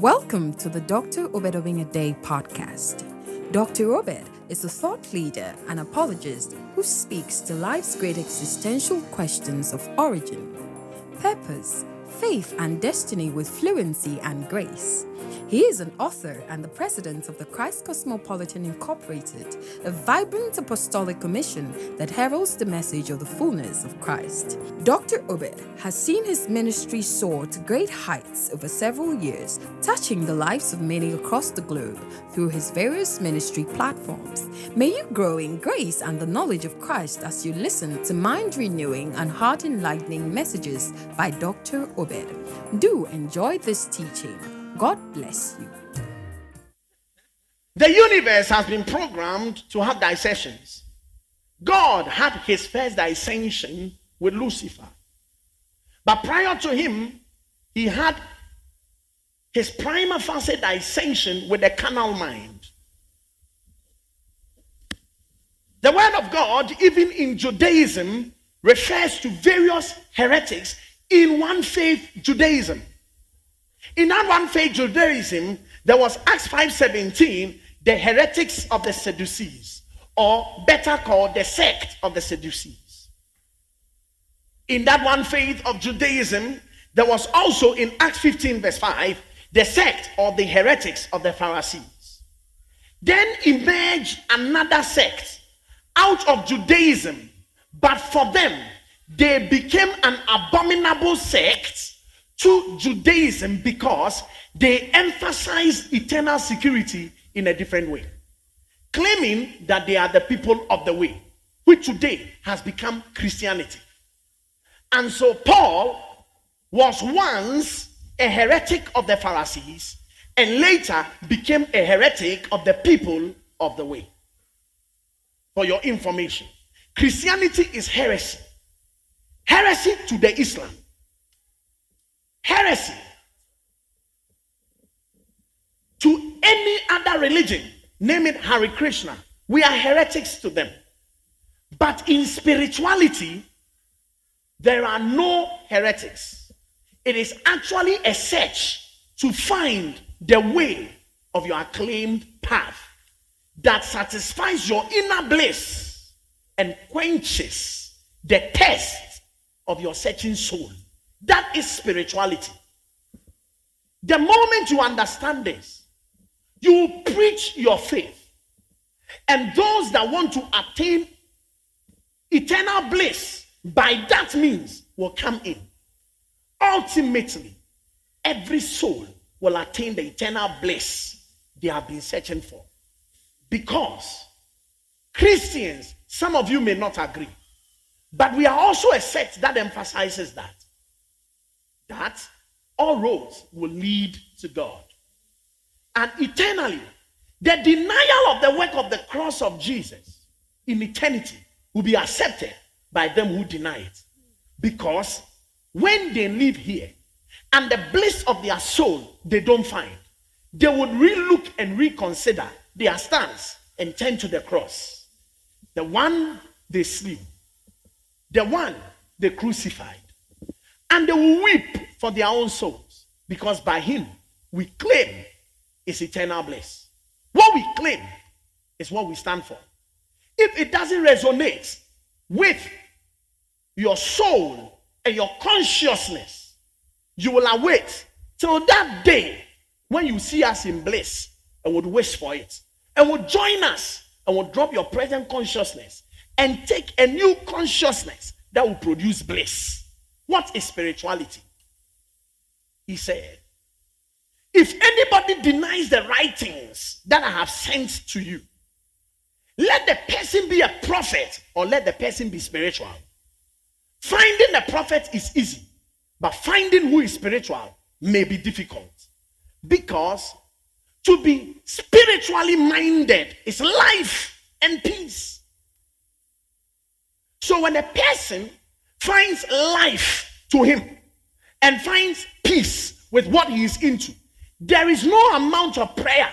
Welcome to the Dr. Obed Obeng-Addae podcast. Dr. Obed is a thought leader and apologist who speaks to life's great existential questions of origin, purpose, faith, and destiny with fluency and grace. He is an author and the president of the Christ Cosmopolitan Incorporated, a vibrant apostolic commission that heralds the message of the fullness of Christ. Dr. Obed has seen his ministry soar to great heights over several years, touching the lives of many across the globe through his various ministry platforms. May you grow in grace and the knowledge of Christ as you listen to mind renewing and heart enlightening messages by Dr. Obed. Do enjoy this teaching. God bless you. The universe has been programmed to have dissensions. God had his first dissension with Lucifer. But prior to him, he had his prima facie dissension with the carnal mind. The word of God, even in Judaism, refers to various heretics in one faith Judaism. In that one faith Judaism, there was Acts 5:17, the heretics of the Sadducees, or better called the sect of the Sadducees. In that one faith of Judaism, there was also in Acts 15, verse 5, the sect or the heretics of the Pharisees. Then emerged another sect out of Judaism, but for them, they became an abominable sect to Judaism because they emphasized eternal security in a different way, claiming that they are the people of the way, which today has become Christianity. And so Paul was once a heretic of the Pharisees and later became a heretic of the people of the way. For your information, Christianity is heresy. Heresy to the Islam heresy to any other religion, name it Hare Krishna, we are heretics to them. But in spirituality, there are no heretics. It is actually a search to find the way of your acclaimed path that satisfies your inner bliss and quenches the thirst of your searching soul. That is spirituality. The moment you understand this, you preach your faith. And those that want to attain eternal bliss by that means will come in. Ultimately, every soul will attain the eternal bliss they have been searching for. Because Christians, some of you may not agree, but we are also a sect that emphasizes that that all roads will lead to God. And eternally, the denial of the work of the cross of Jesus in eternity will be accepted by them who deny it. Because when they live here and the bliss of their soul they don't find, they would relook and reconsider their stance and turn to the cross. The one they slew, the one they crucified, and they will weep for their own souls because by him we claim is eternal bliss. What we claim is what we stand for. If it doesn't resonate with your soul and your consciousness, you will await till that day when you see us in bliss and would wish for it and would join us and would drop your present consciousness and take a new consciousness that will produce bliss. What is spirituality? He said, If anybody denies the writings that I have sent to you, let the person be a prophet or let the person be spiritual. Finding a prophet is easy, but finding who is spiritual may be difficult because to be spiritually minded is life and peace. So when a person finds life to him and finds peace with what he is into, there is no amount of prayer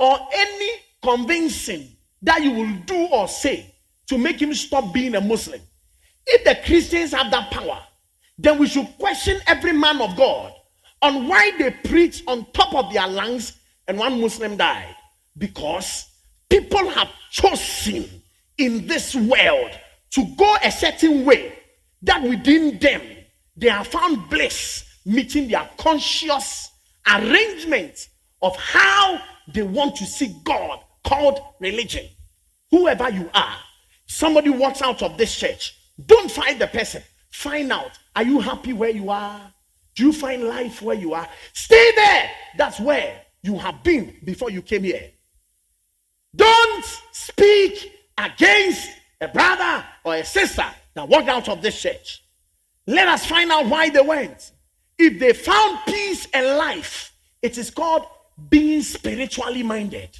or any convincing that you will do or say to make him stop being a Muslim. If the Christians have that power, then we should question every man of God on why they preach on top of their lungs and one Muslim died. Because people have chosen in this world to go a certain way that within them they have found bliss meeting their conscious arrangement of how they want to see God called religion. Whoever you are, somebody walks out of this church, don't find the person. Find out are you happy where you are? Do you find life where you are? Stay there. That's where you have been before you came here. Don't speak against a brother or a sister that walked out of this church. Let us find out why they went. If they found peace and life, it is called being spiritually minded.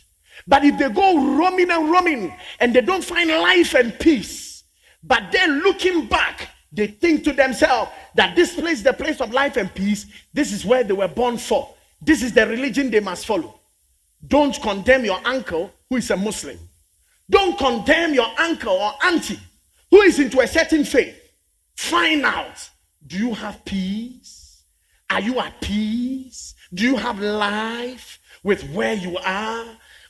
But if they go roaming and roaming and they don't find life and peace, but then looking back, they think to themselves that this place is the place of life and peace. This is where they were born for. This is the religion they must follow. Don't condemn your uncle who is a Muslim. Don't condemn your uncle or auntie who is into a certain faith. Find out do you have peace? Are you at peace? Do you have life with where you are?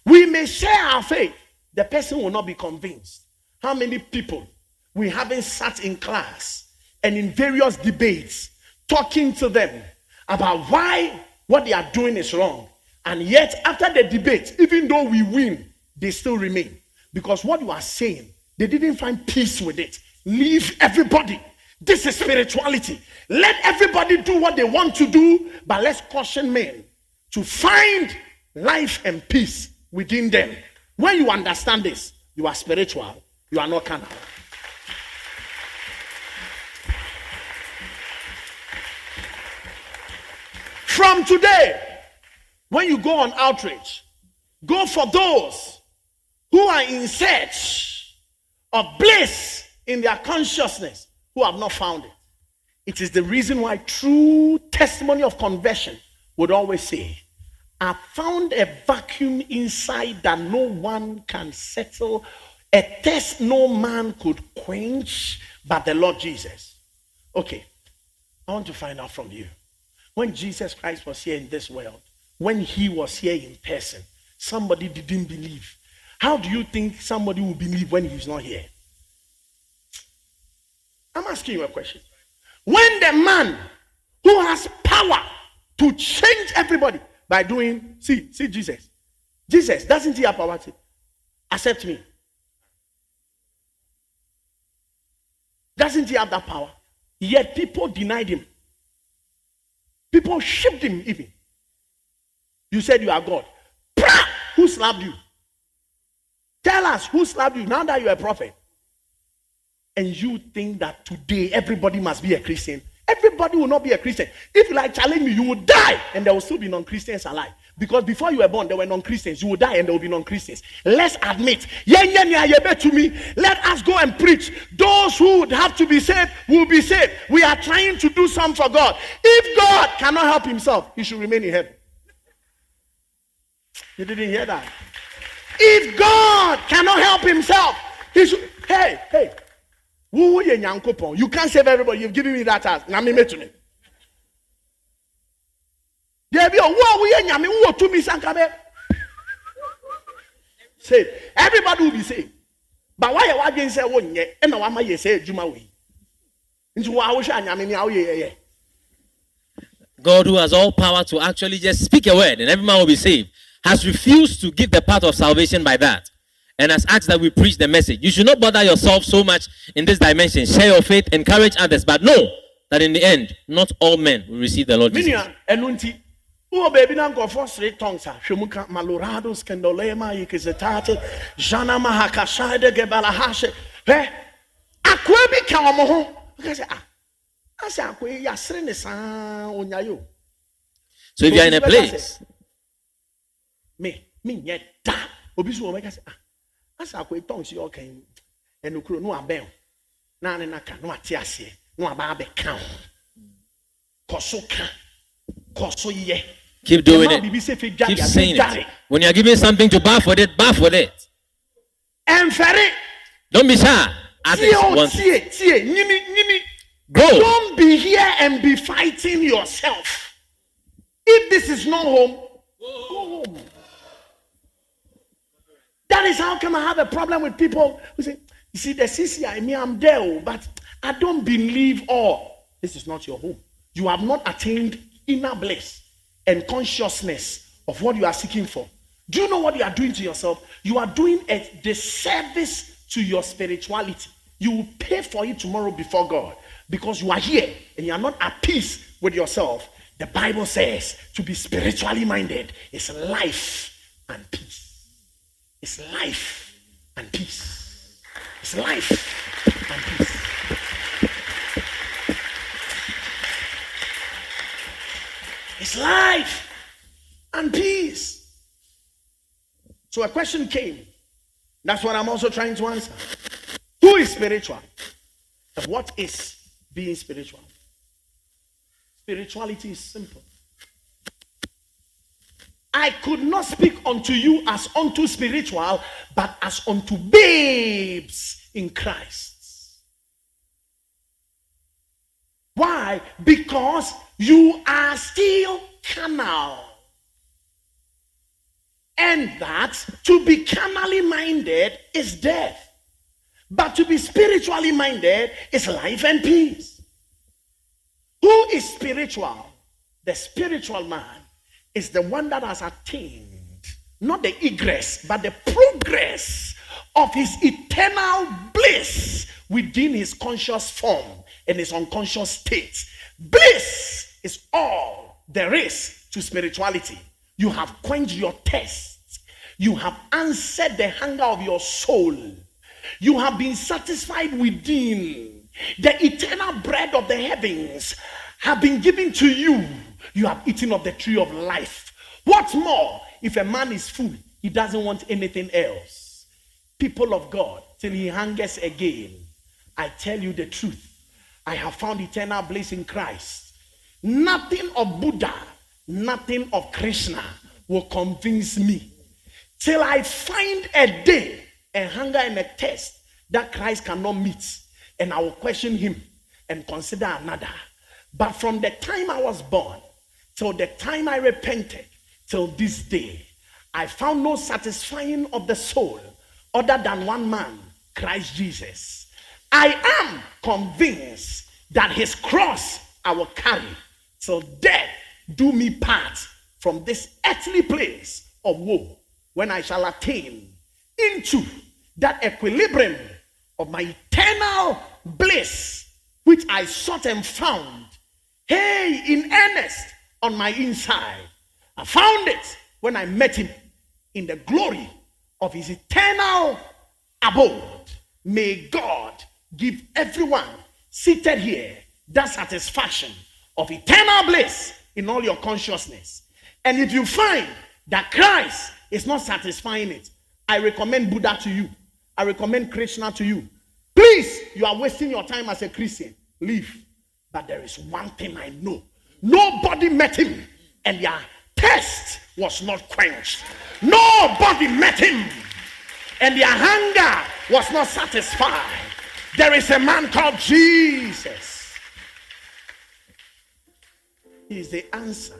We may share our faith. The person will not be convinced. How many people we haven't sat in class and in various debates talking to them about why what they are doing is wrong. And yet, after the debate, even though we win, they still remain. Because what you are saying, they didn't find peace with it. Leave everybody. This is spirituality. Let everybody do what they want to do, but let's caution men to find life and peace within them. When you understand this, you are spiritual, you are not carnal. From today, when you go on outreach, go for those who are in search of bliss in their consciousness who have not found it. It is the reason why true testimony of conversion would always say, I found a vacuum inside that no one can settle, a thirst no man could quench but the Lord Jesus. Okay, I want to find out from you. When Jesus Christ was here in this world, when he was here in person, somebody didn't believe. How do you think somebody will believe when he's not here? I'm asking you a question. When the man who has power to change everybody by doing, see, see Jesus. Jesus, doesn't he have power to accept me? Doesn't he have that power? Yet people denied him. People shipped him even. You said you are God. Who slapped you? Tell us who slapped you now that you're a prophet. And you think that today everybody must be a Christian. Everybody will not be a Christian. If you like challenge me, you will die and there will still be non Christians alive. Because before you were born, there were non Christians. You will die and there will be non Christians. Let's admit, to me, let us go and preach. Those who would have to be saved will be saved. We are trying to do something for God. If God cannot help himself, he should remain in heaven. You didn't hear that? If God cannot help himself, he should. Hey, hey. You can't save everybody. You've given me that task. Now me to me. There be a war we nyame wo to me sankabe. Say everybody will be saved. But why you again say won ye and ma ye say adwuma we. Nti wo a wo nyame ni a wo ye God who has all power to actually just speak a word and every man will be saved has refused to give the path of salvation by that and has asked that we preach the message. You should not bother yourself so much in this dimension. Share your faith, encourage others, but know that in the end, not all men will receive the Lord Jesus. Uo baby na nkɔfɔ sere tongues a hwɛ ka malorado yikizetate jana mahakashade gebalahashe hwɛ akoa bi ka wɔn ho ɔka sɛ ah asɛ akoa yi yasere ne saa onyayo. So if you are in a place. Me me nyɛ da obi so wɔn bɛka sɛ ah asa akoe tongues yɛ ɔka yi ɛnukuro no abɛn na ne naka no ate aseɛ no aba abɛka ho kɔ so ka kɔ so yɛ. Keep doing it. Keep saying it. When you're giving something to buy for it, buy for it. Ɛnfɛre. Don't be shy. Want. Tie tie nyimi nyimi. Go. Don't be here and be fighting yourself. is not home, go home. That is how come I have a problem with people who say, you see, the CCI, me, I'm there, oh, but I don't believe all. This is not your home. You have not attained inner bliss and consciousness of what you are seeking for. Do you know what you are doing to yourself? You are doing a disservice to your spirituality. You will pay for it tomorrow before God because you are here and you are not at peace with yourself. The Bible says to be spiritually minded is life and peace. It's life and peace. It's life and peace. It's life and peace. So a question came. That's what I'm also trying to answer. Who is spiritual? And what is being spiritual? Spirituality is simple. I could not speak unto you as unto spiritual, but as unto babes in Christ. Why? Because you are still carnal. And that to be carnally minded is death. But to be spiritually minded is life and peace. Who is spiritual? The spiritual man is the one that has attained not the egress, but the progress of his eternal bliss within his conscious form and his unconscious state. Bliss is all there is to spirituality. You have quenched your thirst, you have answered the hunger of your soul you have been satisfied within. The eternal bread of the heavens have been given to you. You have eaten of the tree of life. What more? If a man is full, he doesn't want anything else. People of God, till he hungers again. I tell you the truth. I have found eternal bliss in Christ. Nothing of Buddha, nothing of Krishna will convince me till I find a day a hunger and a thirst that Christ cannot meet. And I will question him and consider another. But from the time I was born till the time I repented till this day, I found no satisfying of the soul other than one man, Christ Jesus. I am convinced that his cross I will carry till death do me part from this earthly place of woe when I shall attain into that equilibrium of my eternal bliss, which I sought and found. Hey, in earnest on my inside. I found it when I met him in the glory of his eternal abode. May God give everyone seated here that satisfaction of eternal bliss in all your consciousness. And if you find that Christ is not satisfying it, I recommend Buddha to you. I recommend Krishna to you. Please, you are wasting your time as a Christian. Leave. But there is one thing I know nobody met him, and their thirst was not quenched. Nobody met him, and their hunger was not satisfied. There is a man called Jesus. He is the answer.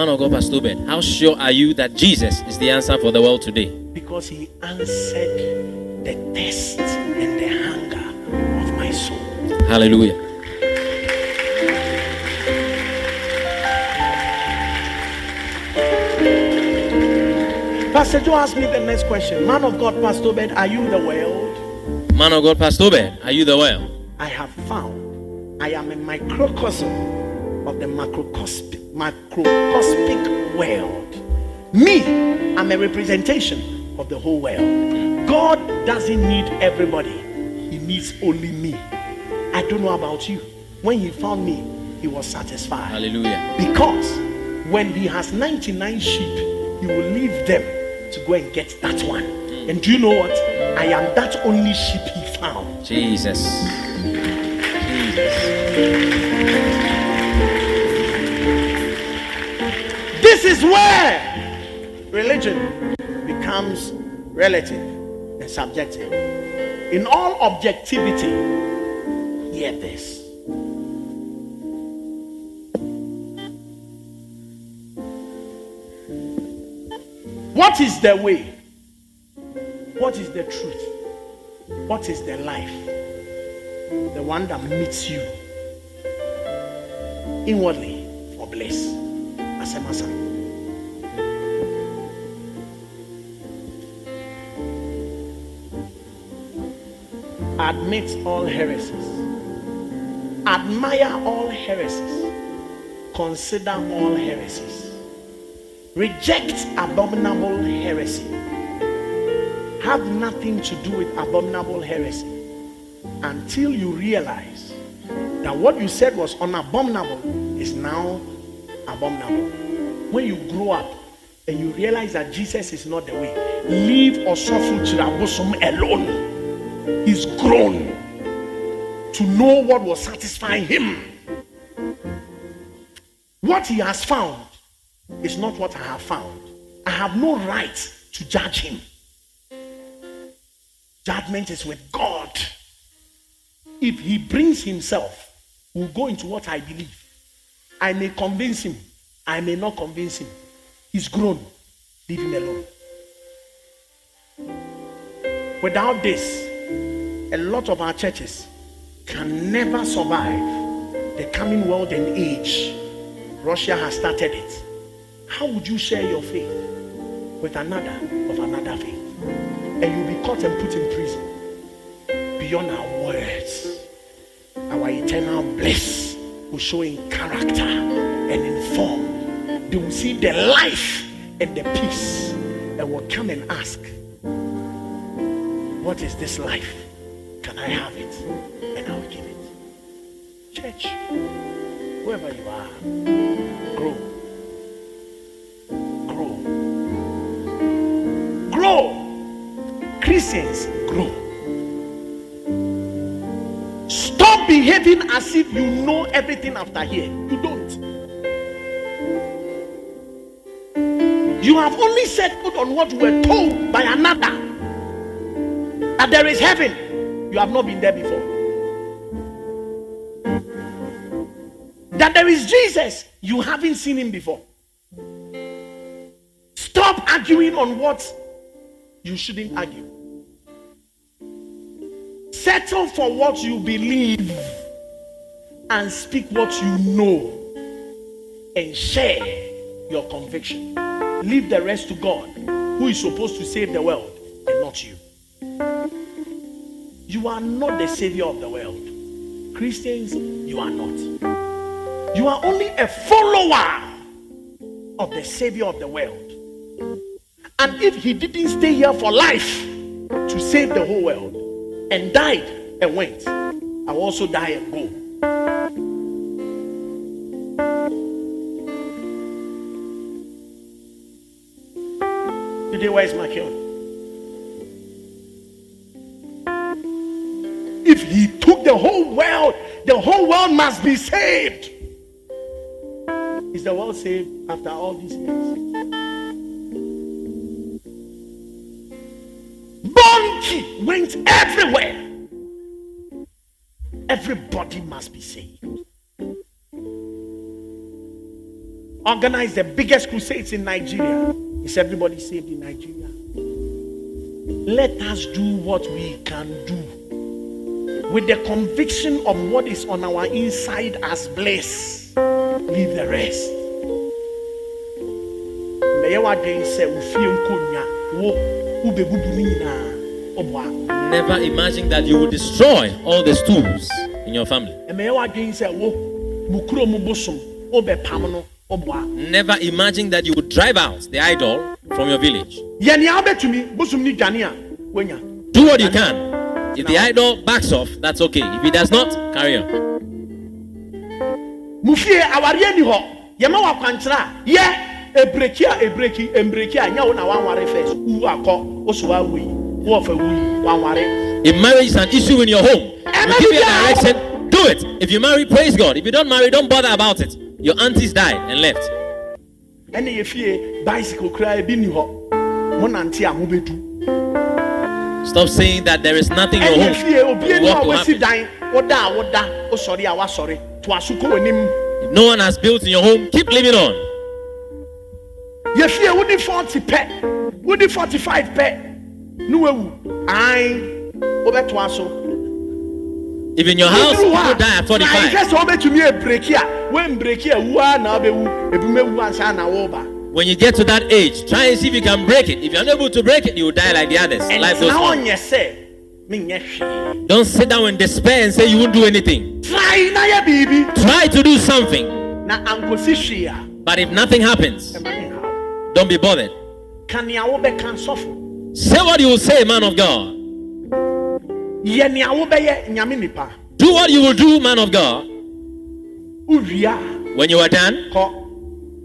Man of God, Pastor Ben, how sure are you that Jesus is the answer for the world today? Because he answered the test and the hunger of my soul. Hallelujah. Pastor Joe asked me the next question. Man of God, Pastor Ben, are you the world? Man of God, Pastor Ben, are you the world? I have found I am a microcosm of the macrocosmic macrocosmic world. Me, I'm a representation of the whole world. God doesn't need everybody, He needs only me. I don't know about you. When He found me, He was satisfied. Hallelujah. Because when He has 99 sheep, He will leave them to go and get that one. And do you know what? I am that only sheep He found. Jesus. Jesus. This is where religion becomes relative and subjective. In all objectivity, hear this. What is the way? What is the truth? What is the life? The one that meets you inwardly for bliss. Admit all heresies. Admire all heresies. Consider all heresies. Reject abominable heresy. Have nothing to do with abominable heresy until you realize that what you said was unabominable is now abominable. When you grow up and you realize that Jesus is not the way, leave Osofu Chirabosom alone. He's grown to know what will satisfy him. What he has found is not what I have found. I have no right to judge him. Judgment is with God. If he brings himself, we'll go into what I believe. I may convince him, I may not convince him. He's grown. Leave him alone. Without this, a lot of our churches can never survive the coming world and age. Russia has started it. How would you share your faith with another of another faith? And you'll be caught and put in prison beyond our words, our eternal bliss will show in character and in form. They will see the life and the peace and will come and ask, What is this life? Can I have it? And I will give it. Church, whoever you are, grow. Grow. Grow. Christians, grow. Stop behaving as if you know everything after here. You don't. You have only set foot on what you were told by another that there is heaven. You have not been there before. That there is Jesus. You haven't seen him before. Stop arguing on what you shouldn't argue. Settle for what you believe and speak what you know and share your conviction. Leave the rest to God, who is supposed to save the world and not you. You are not the savior of the world. Christians, you are not. You are only a follower of the savior of the world. And if he didn't stay here for life to save the whole world and died and went, I will also die and go. Today, where is Michael? If he took the whole world, the whole world must be saved. Is the world saved after all these years? Bonnke went everywhere. everybody must be saved. Organize the biggest crusades in Nigeria. Is everybody saved in Nigeria? Let us do what we can do with the conviction of what is on our inside as bliss. Leave the rest. Never imagine that you will destroy all the stools in your family. Never imagine that you would drive out the idol from your village. Do what you can. If the idol backs off, that's okay. If it does not, carry on. ebreki a ebreki embreki a nyɛ wo na wanware first wu akɔ woso wawo yi wɔfa wu yi wanware. If marriage is an issue in your home, we give you a direction, do it. If you marry, praise God. If you don't marry, don't bother about it. Your aunties died and left. ɛne yɛ fie bicycle koraa ebi ni hɔ mo nante a mo bɛdu. Stop saying that there is nothing in ɛne your yɛ home. fie obi eni a wɔsi dan woda a woda wosɔre a to aso kɔ. If no one has built in your home, keep living on. yɛ fie wodi forty pɛ wodi forty five pɛ ne wawu ayi wobɛtoa so. If in your house, people die at 45. sɛ wobɛtumi ebreki a wembreki a wu a na wobɛwu ebi mewu ansa na woba. When you get to that age, try and see if you can break it. If you're unable to break it, you will die like the others. Life goes ɛntena on. ɔnyɛ sɛ menyɛ hwee. Don't sit down in despair and say you won't do anything. try na yɛ biribi Try to do something. na ankosi hwee a But if nothing happens, ɛma ne haw. don't be bothered. ka nea wobɛka nsɔfo Say what you will say, man of God. Do what you will do, man of God. When you are done,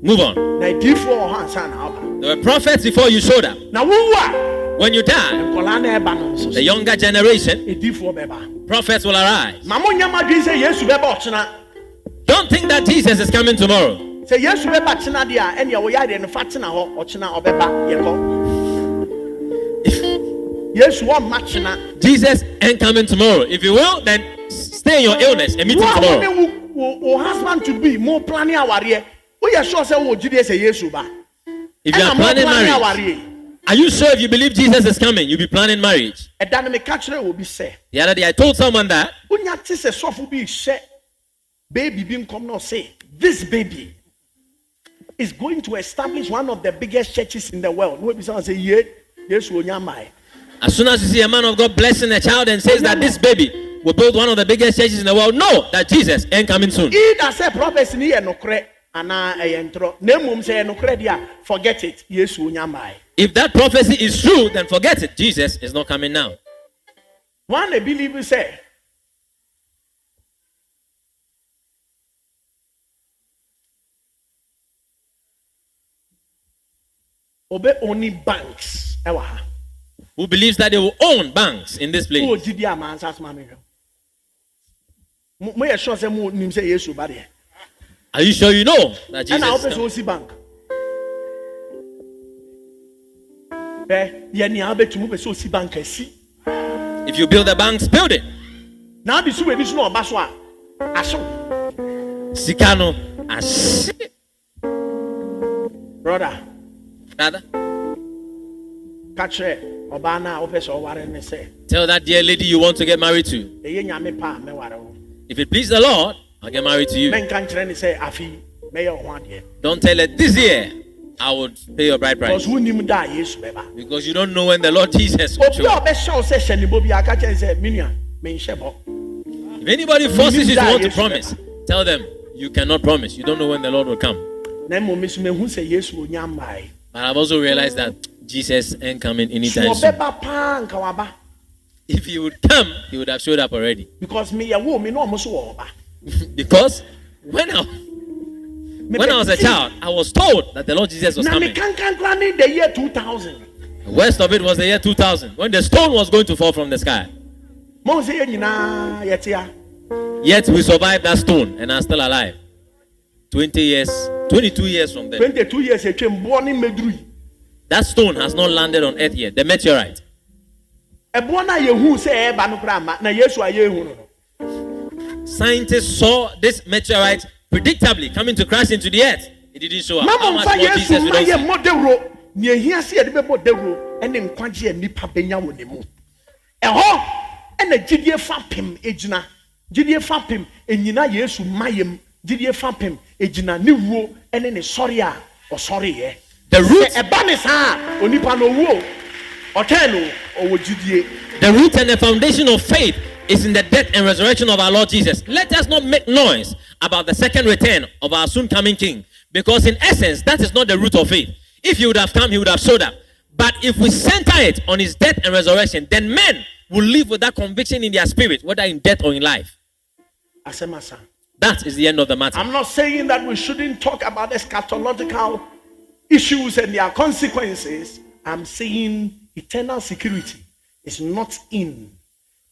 move on. na adiifoɔ wɔ hɔ ansa na aba There were prophets before you showed up. When you die, nkɔlaa na ɛba the younger generation, prophets will arise. ma monyɛ madwene sɛ yesu bɛba ɔkyena Don't think that Jesus is coming tomorrow. Jesus ain't coming tomorrow. If you will, then stay in your illness and meet him a wo ne tomorrow. husband to be mo plane awareɛ woyɛ sure sɛ wo gyidie sɛ yesu ba If you are planning marriage, are you sure if you believe Jesus is coming, you'll be planning marriage? ɛda no meka kyerɛ wɔ bi sɛ The other day, I told someone that wonya te sɛ sɔfo bi hyɛ baby nkɔm na ɔse this baby is going to establish one of the biggest churches in the world na wobisa sɛ ye yesu onya mae as soon as you see a man of God blessing a child and says that this baby will build one of the biggest churches in the world, know that Jesus ain't coming soon. either sɛ prophecy ni yɛ nokorɛ anaa ɛyɛ ntorɔ na mmom sɛ ɛyɛ nokorɛ deɛ a forget it yesu onya mae If that prophecy is true, then forget it. Jesus is not coming now. one na believe sɛ obe only banks ɛwɔ ha Who believes that they will own banks in this place? wowɔ gyidi a mansa soma mehwɛ Mo- moyɛ sure sɛ monim sɛ yesu ba deɛ Are you sure you know that Jesus ɛna is wopɛ sɛ coming? wosi bank ɛ yɛ nea wobɛtumi wopɛ sɛ osi bank asi If you build the banks, build it. na wode so w'ani so na ɔba so a ahyew Sikano. Ash. brother Rather, ka kyerɛ ɔbaa no a wopɛ sɛ ɔware ne sɛ tell that dear lady you want to get married to. If it please the Lord, I'll get married to you. Don't tell her this year I would pay your bride price because you don't know when the Lord Jesus will show. If anybody forces you to want to promise, tell them you cannot promise. You don't know when the Lord will come. But I've also realized that Jesus ain't coming anytime soon. If he would come, he would have showed up already. because me ɔmo so wɔ ɔba because when I when I was a child, I was told that the Lord Jesus was coming. the year 2000 The worst of it was the year 2000 when the stone was going to fall from the sky. a Yet we survived that stone and are still alive. 20 years, 22 years from then. 22 years atwam boɔ ne mmɛduru yi That stone has not landed on earth yet. The meteorite. ɛboɔ yɛhu sɛ ɛɛba no koraa ma na yesu a yɛhu no scientists saw this meteorite predictably coming to crash into the earth. It didn't show up. Mama nfa yesu ma yɛ mmɔ dawuro nea ehia sɛ yɛde bɛbɔ dawuro ɛne nkwagye a nipa bɛnya wɔ ne mu ɛhɔ ɛna gyidie fa pem egyina gyidie fa pem enyina yesu mayem gyidie fa pem egyina ne wuo ɛne ne sɔre a ɔsɔre yɛ The root, sɛ ɛba ne saa onipa no owuo ɔtɛn no ɔwɔ gyidie the root and the foundation of faith is in the death and resurrection of our Lord Jesus. Let us not make noise about the second return of our soon coming King, because in essence, that is not the root of faith. If he would have come, he would have showed up. But if we center it on his death and resurrection, then men will live with that conviction in their spirit, whether in death or in life. asɛm asa. That is the end of the matter. I'm not saying that we shouldn't talk about eschatological issues and their consequences. I'm saying eternal security is not in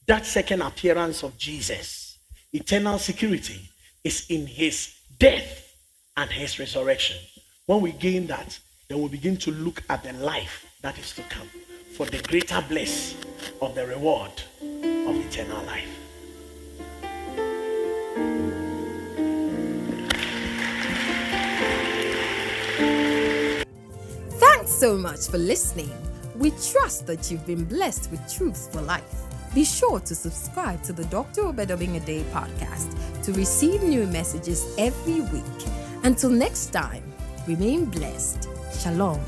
that second appearance of Jesus. Eternal security is in his death and his resurrection. When we gain that, then we begin to look at the life that is to come for the greater bliss of the reward of eternal life. Thanks so much for listening. We trust that you've been blessed with truths for life. Be sure to subscribe to the Dr. Obed Obeng-Addae podcast to receive new messages every week. Until next time, remain blessed. Shalom.